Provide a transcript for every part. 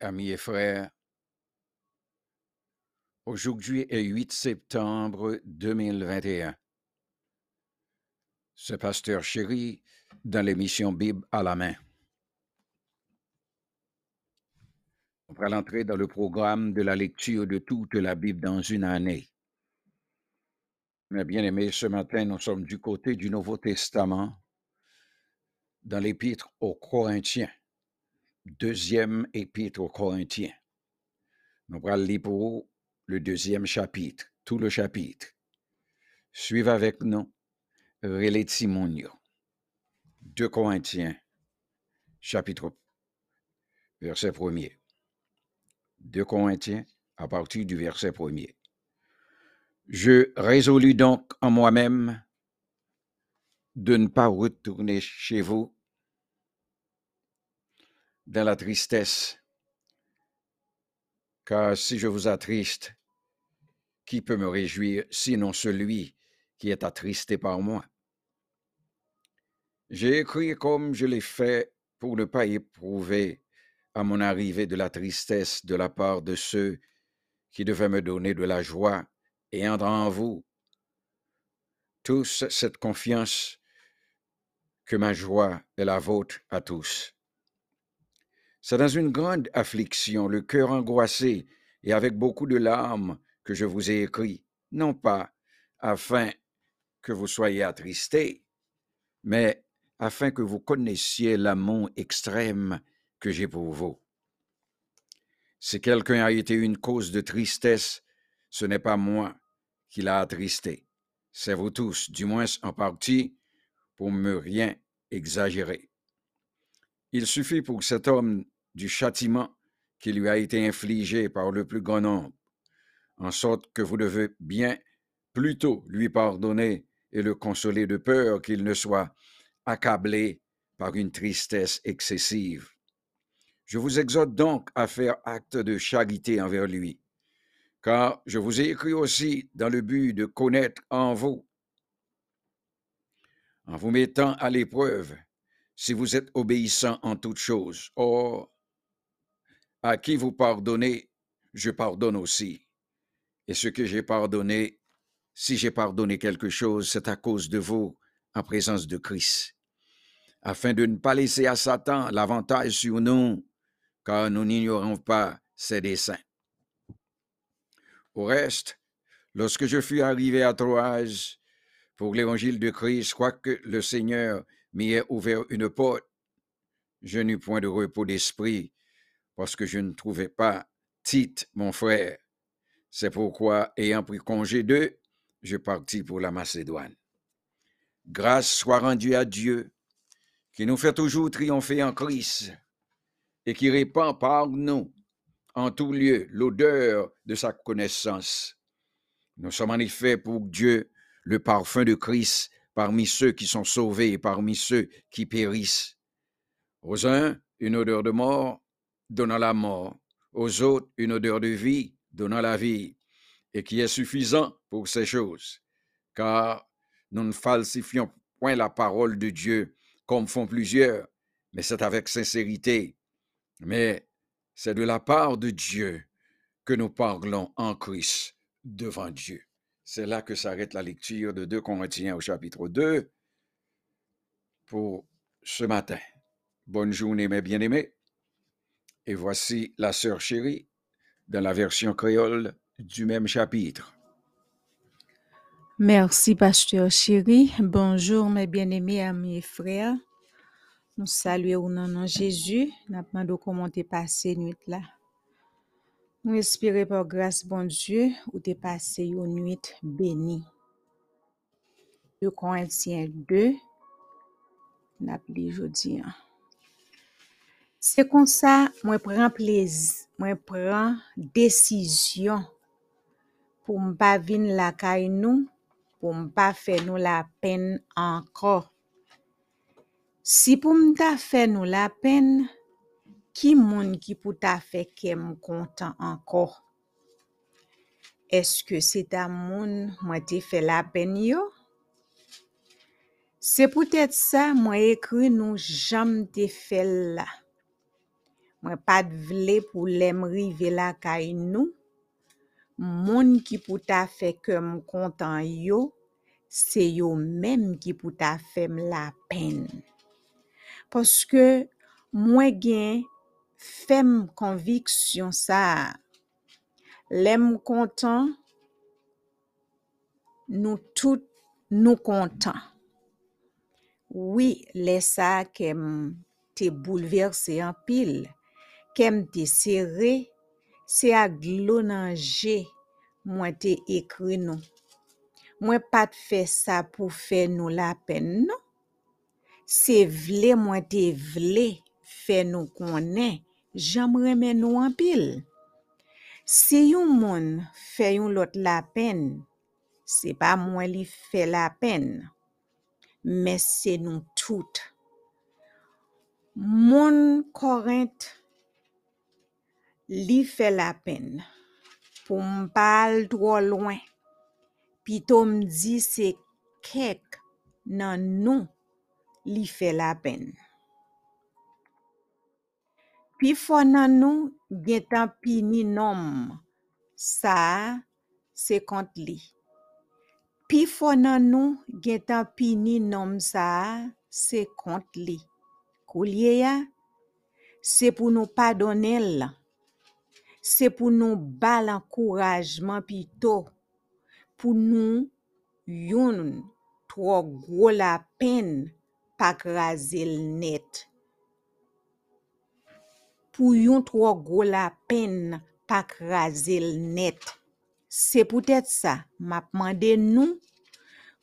amis et frères, aujourd'hui est 8 septembre 2021. Ce pasteur chéri dans l'émission Bible à la main. On va l'entrer dans le programme de la lecture de toute la Bible dans une année. Mes bien-aimés, ce matin, nous sommes du côté du Nouveau Testament, dans l'épître aux Corinthiens deuxième épître aux Corinthiens. Nous allons lire pour le deuxième chapitre, tout le chapitre. Suivez avec nous Relais Simonio. 2 Corinthiens, chapitre, verset 1er. 2 Corinthiens, à partir du verset 1er. Je résolus donc en moi-même de ne pas retourner chez vous dans la tristesse. Car si je vous attriste, qui peut me réjouir sinon celui qui est attristé par moi? J'ai écrit comme je l'ai fait pour ne pas éprouver à mon arrivée de la tristesse de la part de ceux qui devaient me donner de la joie et entre en vous tous cette confiance que ma joie est la vôtre à tous. C'est dans une grande affliction, le cœur angoissé et avec beaucoup de larmes que je vous ai écrit, non pas afin que vous soyez attristés, mais afin que vous connaissiez l'amour extrême que j'ai pour vous. Si quelqu'un a été une cause de tristesse, ce n'est pas moi qui l'a attristé, c'est vous tous, du moins en partie, pour me rien exagérer. Il suffit pour cet homme du châtiment qui lui a été infligé par le plus grand nombre, en sorte que vous devez bien plutôt lui pardonner et le consoler de peur qu'il ne soit accablé par une tristesse excessive. Je vous exhorte donc à faire acte de charité envers lui, car je vous ai écrit aussi dans le but de connaître en vous, en vous mettant à l'épreuve, si vous êtes obéissant en toutes choses. Or, à qui vous pardonnez, je pardonne aussi. Et ce que j'ai pardonné, si j'ai pardonné quelque chose, c'est à cause de vous, en présence de Christ, afin de ne pas laisser à Satan l'avantage sur nous, car nous n'ignorons pas ses desseins. Au reste, lorsque je fus arrivé à Troas pour l'évangile de Christ, quoique le Seigneur m'y ouvert une porte, je n'eus point de repos d'esprit parce que je ne trouvais pas Tite, mon frère. C'est pourquoi, ayant pris congé d'eux, je partis pour la Macédoine. Grâce soit rendue à Dieu, qui nous fait toujours triompher en Christ et qui répand par nous en tout lieu l'odeur de sa connaissance. Nous sommes en effet pour Dieu le parfum de Christ parmi ceux qui sont sauvés et parmi ceux qui périssent. Aux uns, une odeur de mort, donnant la mort, aux autres une odeur de vie, donnant la vie, et qui est suffisant pour ces choses. Car nous ne falsifions point la parole de Dieu comme font plusieurs, mais c'est avec sincérité. Mais c'est de la part de Dieu que nous parlons en Christ devant Dieu. C'est là que s'arrête la lecture de 2 Corinthiens au chapitre 2 pour ce matin. Bonne journée, mes bien-aimés. Et voici la sœur chérie dans la version créole du même chapitre. Merci, pasteur chéri. Bonjour, mes bien-aimés amis et frères. Nous saluons au nom de Jésus. Nous demandons comment t'es passé nuit là. Nous espérons par grâce, bon Dieu, ou t'es passé une nuit bénie. 2 Corinthiens 2, nous appelons aujourd'hui. Se kon sa, mwen pren plez, mwen pren desisyon pou mpa vin lakay nou, pou mpa fe nou la pen ankor. Si pou mta fe nou la pen, ki moun ki pou ta fe kem kontan ankor? Eske se ta moun mwen te fe la pen yo? Se pou tèt sa mwen ekri nou jam te fel la. Mwen pat vle pou lem rive la kay nou. Moun ki pou ta fe kem kontan yo, se yo menm ki pou ta fem la pen. Poske mwen gen fem konviksyon sa. Lem kontan, nou tout nou kontan. Oui, lè sa kem te bouleverse an pil, kem te sere, se a glo nan je, mwen te ekri nou. Mwen pat fe sa pou fe nou la pen nou. Se vle mwen te vle, fe nou konen, jam remen nou an pil. Si yon moun fe yon lot la pen, se pa mwen li fe la pen, men se nou tout. Moun korent li fe la pen, pou mpal tro lwen, pi to mdi se kek nan nou li fe la pen. Pi fwa nan nou, gen tan pi ni nom. Sa, se kont li. Pi fwa nan nou, gen tan pi ni nom sa, se kont li. Kou liye ya, se pou nou padonel. Se pou nou bal ankourajman pi to. Pou nou yon tro gwo la pen pak razel net. pou yon tro go la pen pa krasel net. Se pou tèt sa, map mande nou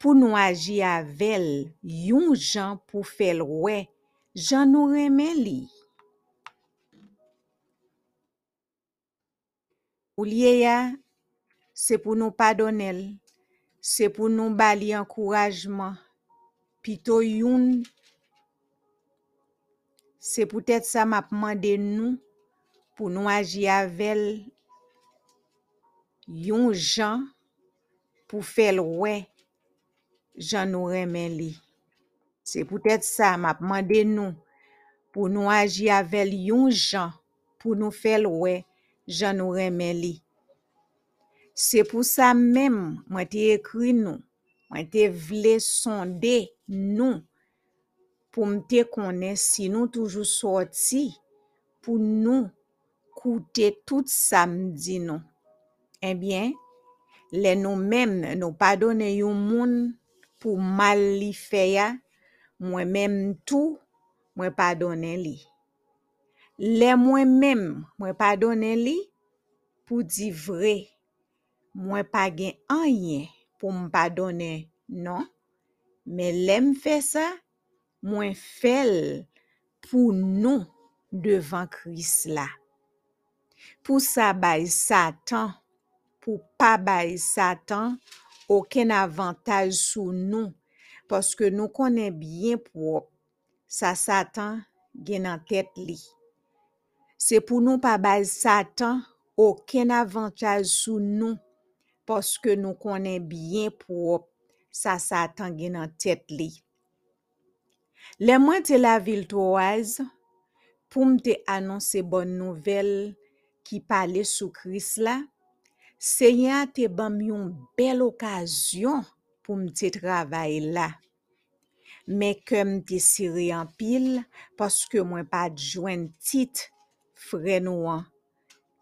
pou nou aji avel yon jan pou fel wè, jan nou remen li. Ou liye ya, se pou nou padonel, se pou nou bali ankourajman, pito yon se pou tèt sa map mande nou pou nou aji avel yon jan pou fel we, jan nou remen li. Se pou tèt sa, map mande nou pou nou aji avel yon jan pou nou fel we, jan nou remen li. Se pou sa mem, mwen te ekri nou, mwen te vle sonde nou pou mte konen si nou toujou soti pou nou koute tout samdi nou. Ebyen, le nou men nou padone yon moun pou mal li feya, mwen men tou mwen padone li. Le mwen men mwen padone li pou di vre, mwen pa gen anyen pou mwen padone non. Men lem fe sa, mwen fel pou nou devan kris la. Pou sa bay satan, pou pa bay satan oken avantaj sou nou, poske nou konen bien pou sa satan gen an tet li. Se pou nou pa bay satan oken avantaj sou nou, poske nou konen bien pou sa satan gen an tet li. Le mwen te la vil to waz, pou mte anonse bon nouvel ki pale sou kris la, se yon te bam yon bel okasyon pou mte travay la. Me ke mte siri an pil, paske mwen pa djwen tit fren ou an.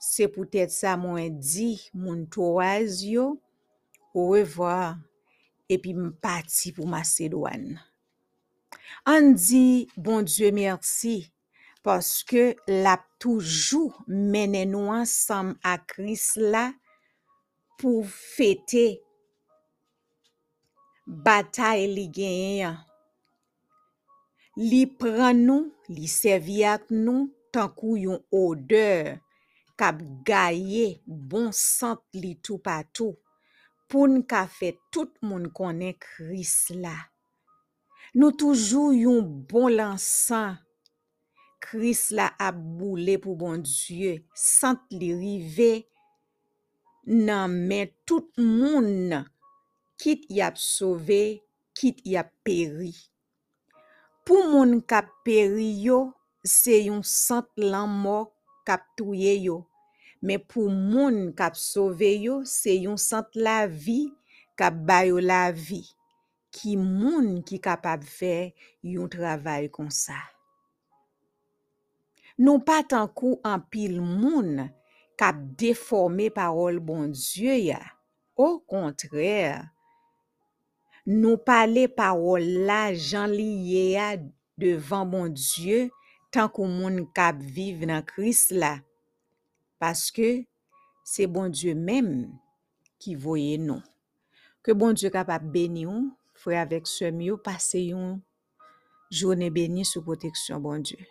Se poutet sa mwen di moun touaz yo, ou revoa, epi m pati pou Masedouan. An di, bon Diyo mersi, paske lap toujou menen wan sam akris la, pou fete batay li genyen. Li pran nou, li sevi ak nou, tankou yon odeur, kap gaye bon sant li tou patou, pou n ka fet tout moun konen kris la. Nou toujou yon bon lansan, kris la ap boule bon Diyo, sant li rive, nan men tout moun kit yap sove, kit yap peri. Pou moun kap peri yo, se yon sant lan mo kap touye yo. Men pou moun kap sove yo, se yon sant la vi kap bayo la vi. ki moun ki kapab fe yon travay kon sa. Non pa tankou an pil moun kap deforme parol bon Diyo ya. Ou kontrèr, nou pale parol la jan liye ya devan bon Diyo tankou moun kap vive nan kris la. Paske se bon Diyo menm ki voye nou. Ke bon Diyo kapap beni ou, fwe avèk se mi ou pase yon jounen beni sou proteksyon bon Diyo.